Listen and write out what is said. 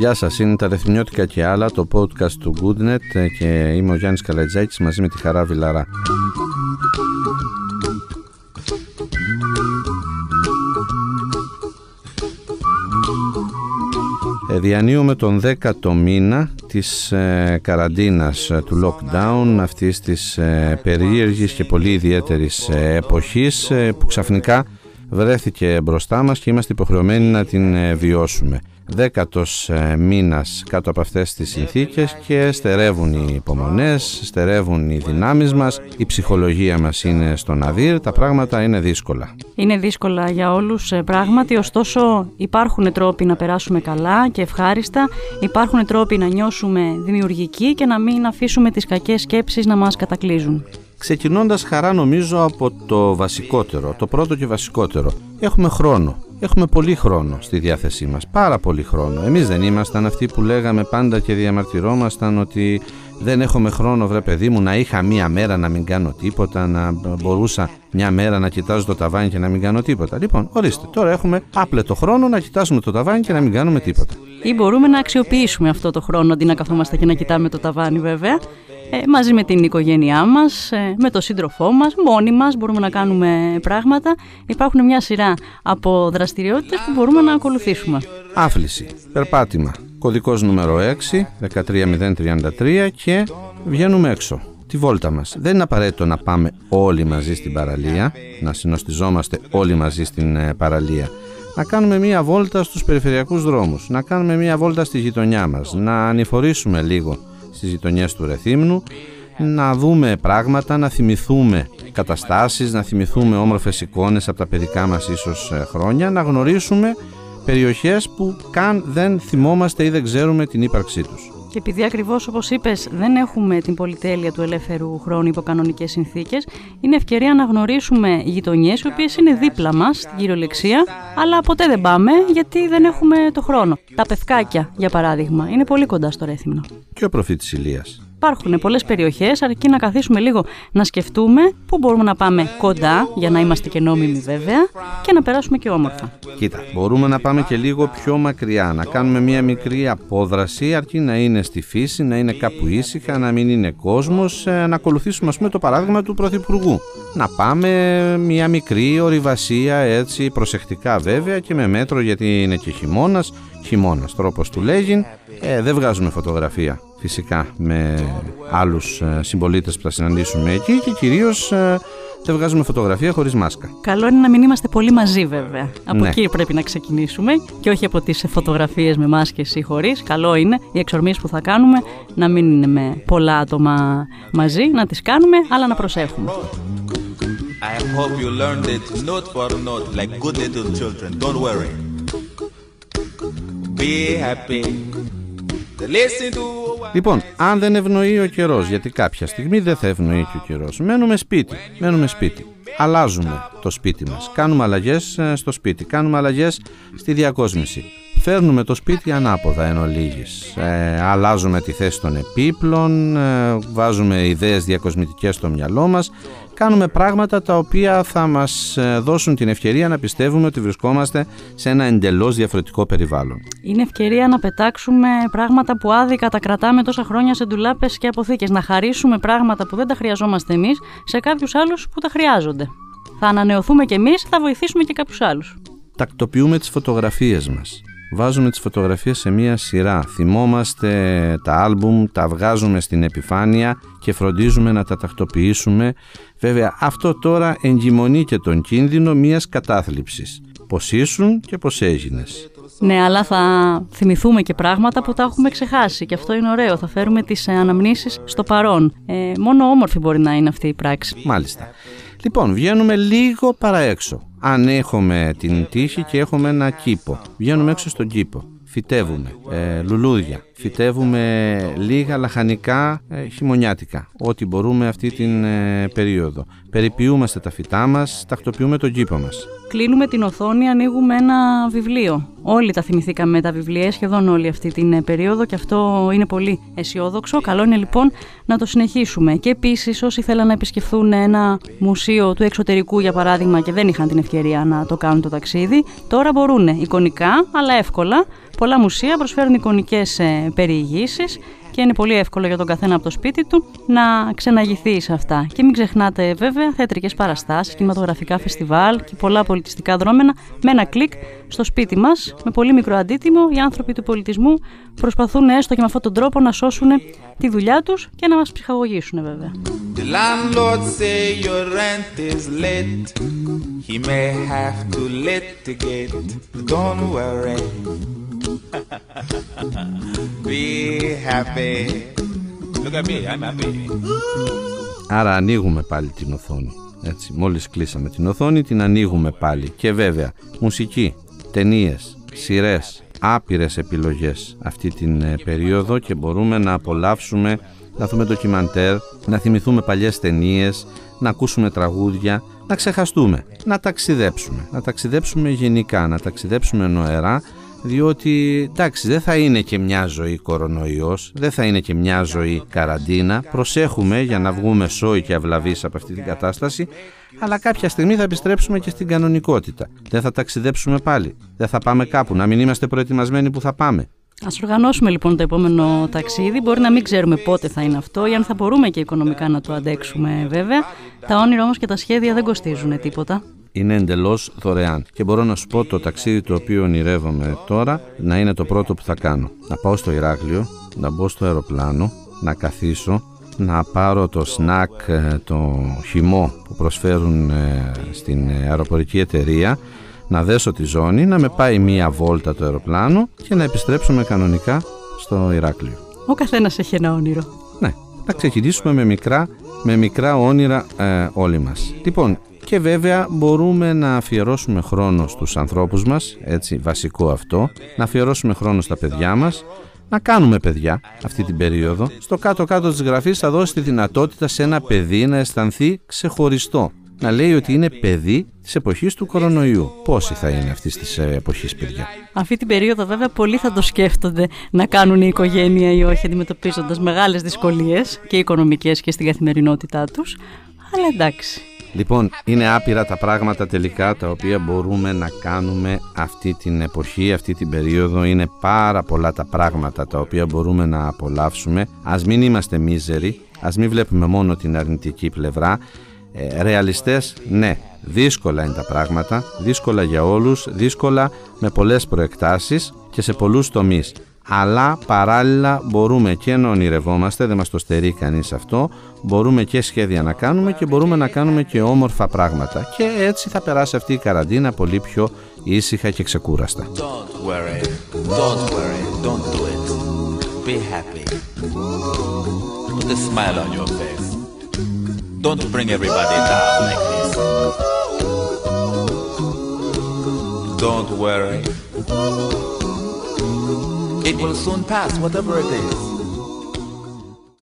Γεια σας, είναι τα Ρεθμιώτικα και άλλα, το podcast του Goodnet και είμαι ο Γιάννης Καλατζάκης μαζί με τη Χαρά Βιλαρά. Ε, διανύουμε τον 10ο μήνα της ε, καραντίνας, ε, του lockdown, αυτής της ε, περίεργης και πολύ ιδιαίτερης ε, εποχής που ξαφνικά βρέθηκε μπροστά μας και είμαστε υποχρεωμένοι να την βιώσουμε δέκατος ε, μήνας κάτω από αυτές τις συνθήκες και στερεύουν οι υπομονές, στερεύουν οι δυνάμεις μας, η ψυχολογία μας είναι στον αδύρ, τα πράγματα είναι δύσκολα. Είναι δύσκολα για όλους ε, πράγματι, ωστόσο υπάρχουν τρόποι να περάσουμε καλά και ευχάριστα, υπάρχουν τρόποι να νιώσουμε δημιουργικοί και να μην αφήσουμε τις κακές σκέψεις να μας κατακλείζουν. Ξεκινώντας χαρά νομίζω από το βασικότερο, το πρώτο και βασικότερο. Έχουμε χρόνο. Έχουμε πολύ χρόνο στη διάθεσή μας, πάρα πολύ χρόνο. Εμείς δεν ήμασταν αυτοί που λέγαμε πάντα και διαμαρτυρόμασταν ότι δεν έχουμε χρόνο βρε παιδί μου να είχα μία μέρα να μην κάνω τίποτα, να μπορούσα μια μέρα να κοιτάζω το ταβάνι και να μην κάνω τίποτα. Λοιπόν, ορίστε, τώρα έχουμε άπλετο χρόνο να κοιτάζουμε το ταβάνι και να μην κάνουμε τίποτα. Ή μπορούμε να αξιοποιήσουμε αυτό το χρόνο αντί να καθόμαστε και να κοιτάμε το ταβάνι βέβαια ε, μαζί με την οικογένειά μας, ε, με το σύντροφό μας, μόνοι μας μπορούμε να κάνουμε πράγματα. Υπάρχουν μια σειρά από δραστηριότητες που μπορούμε να ακολουθήσουμε. Άφληση, περπάτημα, κωδικός νούμερο 6, 13033 και βγαίνουμε έξω. Τη βόλτα μας. Δεν είναι απαραίτητο να πάμε όλοι μαζί στην παραλία, να συνοστιζόμαστε όλοι μαζί στην ε, παραλία. Να κάνουμε μία βόλτα στους περιφερειακούς δρόμους, να κάνουμε μία βόλτα στη γειτονιά μας, να ανηφορήσουμε λίγο στις γειτονιές του Ρεθύμνου. Να δούμε πράγματα, να θυμηθούμε καταστάσεις, να θυμηθούμε όμορφες εικόνες από τα παιδικά μας ίσως ε, χρόνια, να γνωρίσουμε περιοχές που καν δεν θυμόμαστε ή δεν ξέρουμε την ύπαρξή τους. Και επειδή ακριβώς όπως είπες, δεν έχουμε την πολυτέλεια του ελεύθερου χρόνου υπό κανονικές συνθήκες, είναι ευκαιρία να γνωρίσουμε γειτονιές οι οποίες είναι δίπλα μας στην κυριολεξία, αλλά ποτέ δεν πάμε γιατί δεν έχουμε το χρόνο. Τα πευκάκια, για παράδειγμα, είναι πολύ κοντά στο Ρέθυμνο. Και ο προφήτης Ηλίας. Υπάρχουν πολλές περιοχές, αρκεί να καθίσουμε λίγο να σκεφτούμε πού μπορούμε να πάμε κοντά, για να είμαστε και νόμιμοι βέβαια, και να περάσουμε και όμορφα. Κοίτα, μπορούμε να πάμε και λίγο πιο μακριά, να κάνουμε μια μικρή απόδραση, αρκεί να είναι στη φύση, να είναι κάπου ήσυχα, να μην είναι κόσμος, ε, να ακολουθήσουμε, ας πούμε, το παράδειγμα του Πρωθυπουργού. Να πάμε μια μικρή ορειβασία έτσι, προσεκτικά βέβαια και με μέτρο γιατί είναι και χειμώνας. Χειμώνας, τρόπος του λέγει. Ε, δεν βγάζουμε φωτογραφία φυσικά με άλλους ε, συμπολίτες που θα συναντήσουμε εκεί και κυρίως ε, δεν βγάζουμε φωτογραφία χωρίς μάσκα. Καλό είναι να μην είμαστε πολύ μαζί βέβαια. Από ναι. εκεί πρέπει να ξεκινήσουμε και όχι από τις φωτογραφίες με μάσκες ή χωρίς. Καλό είναι οι εξορμίες που θα κάνουμε να μην είναι με πολλά άτομα μαζί, να τις κάνουμε αλλά να προσέχουμε. I hope you learned it note for note like good little children. Don't worry. Be happy. Λοιπόν, αν δεν ευνοεί ο καιρός, γιατί κάποια στιγμή δεν θα ευνοεί και ο καιρός, μένουμε σπίτι. Μένουμε σπίτι. Αλλάζουμε το σπίτι μας. Κάνουμε αλλαγές ε, στο σπίτι. Κάνουμε αλλαγές στη διακόσμηση. Φέρνουμε το σπίτι ανάποδα εν ολίγης. Ε, αλλάζουμε τη θέση των επίπλων, ε, βάζουμε ιδέες διακοσμητικές στο μυαλό μας κάνουμε πράγματα τα οποία θα μας ε, δώσουν την ευκαιρία να πιστεύουμε ότι βρισκόμαστε σε ένα εντελώς διαφορετικό περιβάλλον. Είναι ευκαιρία να πετάξουμε πράγματα που άδικα τα κρατάμε τόσα χρόνια σε ντουλάπες και αποθήκες, να χαρίσουμε πράγματα που δεν τα χρειαζόμαστε εμείς σε κάποιους άλλους που τα χρειάζονται. Θα ανανεωθούμε κι εμείς, θα βοηθήσουμε και κάποιους άλλους. Τακτοποιούμε τις φωτογραφίες μας βάζουμε τις φωτογραφίες σε μία σειρά. Θυμόμαστε τα άλμπουμ, τα βγάζουμε στην επιφάνεια και φροντίζουμε να τα τακτοποιήσουμε. Βέβαια αυτό τώρα εγκυμονεί και τον κίνδυνο μιας κατάθλιψης. Πώς ήσουν και πώς έγινες. Ναι, αλλά θα θυμηθούμε και πράγματα που τα έχουμε ξεχάσει και αυτό είναι ωραίο. Θα φέρουμε τις αναμνήσεις στο παρόν. Ε, μόνο όμορφη μπορεί να είναι αυτή η πράξη. Μάλιστα. Λοιπόν, βγαίνουμε λίγο παραέξω. Αν έχουμε την τύχη και έχουμε ένα κήπο. Βγαίνουμε έξω στον κήπο. Φυτεύουμε. Ε, λουλούδια. Φυτεύουμε λίγα λαχανικά ε, χειμωνιάτικα, ό,τι μπορούμε αυτή την ε, περίοδο. Περιποιούμαστε τα φυτά μας, τακτοποιούμε τον κήπο μας. Κλείνουμε την οθόνη, ανοίγουμε ένα βιβλίο. Όλοι τα θυμηθήκαμε τα βιβλία, σχεδόν όλη αυτή την ε, περίοδο και αυτό είναι πολύ αισιόδοξο. Καλό είναι λοιπόν να το συνεχίσουμε. Και επίσης, όσοι θέλαν να επισκεφθούν ένα μουσείο του εξωτερικού, για παράδειγμα, και δεν είχαν την ευκαιρία να το κάνουν το ταξίδι, τώρα μπορούν εικονικά, αλλά εύκολα. Πολλά μουσεία προσφέρουν εικονικές περιηγήσεις και είναι πολύ εύκολο για τον καθένα από το σπίτι του να ξεναγηθεί σε αυτά. Και μην ξεχνάτε βέβαια θεατρικές παραστάσεις, κινηματογραφικά φεστιβάλ και πολλά πολιτιστικά δρόμενα με ένα κλικ στο σπίτι μας με πολύ μικρό αντίτιμο οι άνθρωποι του πολιτισμού προσπαθούν έστω και με αυτόν τον τρόπο να σώσουν τη δουλειά τους και να μας ψυχαγωγήσουν βέβαια. Άρα ανοίγουμε πάλι την οθόνη. Έτσι, μόλις κλείσαμε την οθόνη την ανοίγουμε πάλι. Και βέβαια, μουσική, ταινίες, σειρές, άπειρες επιλογές αυτή την ε, περίοδο και μπορούμε να απολαύσουμε, να δούμε ντοκιμαντέρ, να θυμηθούμε παλιές ταινίες, να ακούσουμε τραγούδια, να ξεχαστούμε, να ταξιδέψουμε, να ταξιδέψουμε γενικά, να ταξιδέψουμε νοερά διότι εντάξει δεν θα είναι και μια ζωή κορονοϊός, δεν θα είναι και μια ζωή καραντίνα, προσέχουμε για να βγούμε σόι και αυλαβείς από αυτή την κατάσταση, αλλά κάποια στιγμή θα επιστρέψουμε και στην κανονικότητα. Δεν θα ταξιδέψουμε πάλι, δεν θα πάμε κάπου, να μην είμαστε προετοιμασμένοι που θα πάμε. Α οργανώσουμε λοιπόν το επόμενο ταξίδι. Μπορεί να μην ξέρουμε πότε θα είναι αυτό ή αν θα μπορούμε και οικονομικά να το αντέξουμε βέβαια. Τα όνειρα όμως και τα σχέδια δεν κοστίζουν τίποτα είναι εντελώς δωρεάν. Και μπορώ να σου πω το ταξίδι το οποίο ονειρεύομαι τώρα να είναι το πρώτο που θα κάνω. Να πάω στο Ηράκλειο, να μπω στο αεροπλάνο, να καθίσω, να πάρω το σνακ, ε, το χυμό που προσφέρουν ε, στην αεροπορική εταιρεία, να δέσω τη ζώνη, να με πάει μία βόλτα το αεροπλάνο και να επιστρέψουμε κανονικά στο Ηράκλειο. Ο καθένας έχει ένα όνειρο. Ναι, να ξεκινήσουμε με μικρά, με μικρά όνειρα ε, όλοι μας. Λοιπόν, και βέβαια μπορούμε να αφιερώσουμε χρόνο στους ανθρώπους μας, έτσι βασικό αυτό, να αφιερώσουμε χρόνο στα παιδιά μας, να κάνουμε παιδιά αυτή την περίοδο. Στο κάτω-κάτω της γραφής θα δώσει τη δυνατότητα σε ένα παιδί να αισθανθεί ξεχωριστό. Να λέει ότι είναι παιδί της εποχής του κορονοϊού. Πόσοι θα είναι αυτής της εποχής, παιδιά; Αυτή την περίοδο, βέβαια, πολλοί θα το σκέφτονται να κάνουν η οικογένεια ή όχι, αντιμετωπίζοντας μεγάλες δυσκολίες και οικονομικές και στην καθημερινότητά τους. Αλλά εντάξει, Λοιπόν, είναι άπειρα τα πράγματα τελικά τα οποία μπορούμε να κάνουμε αυτή την εποχή, αυτή την περίοδο. Είναι πάρα πολλά τα πράγματα τα οποία μπορούμε να απολαύσουμε. Ας μην είμαστε μίζεροι, ας μην βλέπουμε μόνο την αρνητική πλευρά. Ε, ρεαλιστές, ναι, δύσκολα είναι τα πράγματα, δύσκολα για όλους, δύσκολα με πολλές προεκτάσεις και σε πολλούς τομείς αλλά παράλληλα μπορούμε και να ονειρευόμαστε, δεν μας το στερεί κανείς αυτό, μπορούμε και σχέδια να κάνουμε και μπορούμε να κάνουμε και όμορφα πράγματα και έτσι θα περάσει αυτή η καραντίνα πολύ πιο ήσυχα και ξεκούραστα. Don't worry, don't worry, don't do it. Be happy. Put a smile on your face. Don't bring everybody down like this. Don't worry. It will soon pass, whatever it is.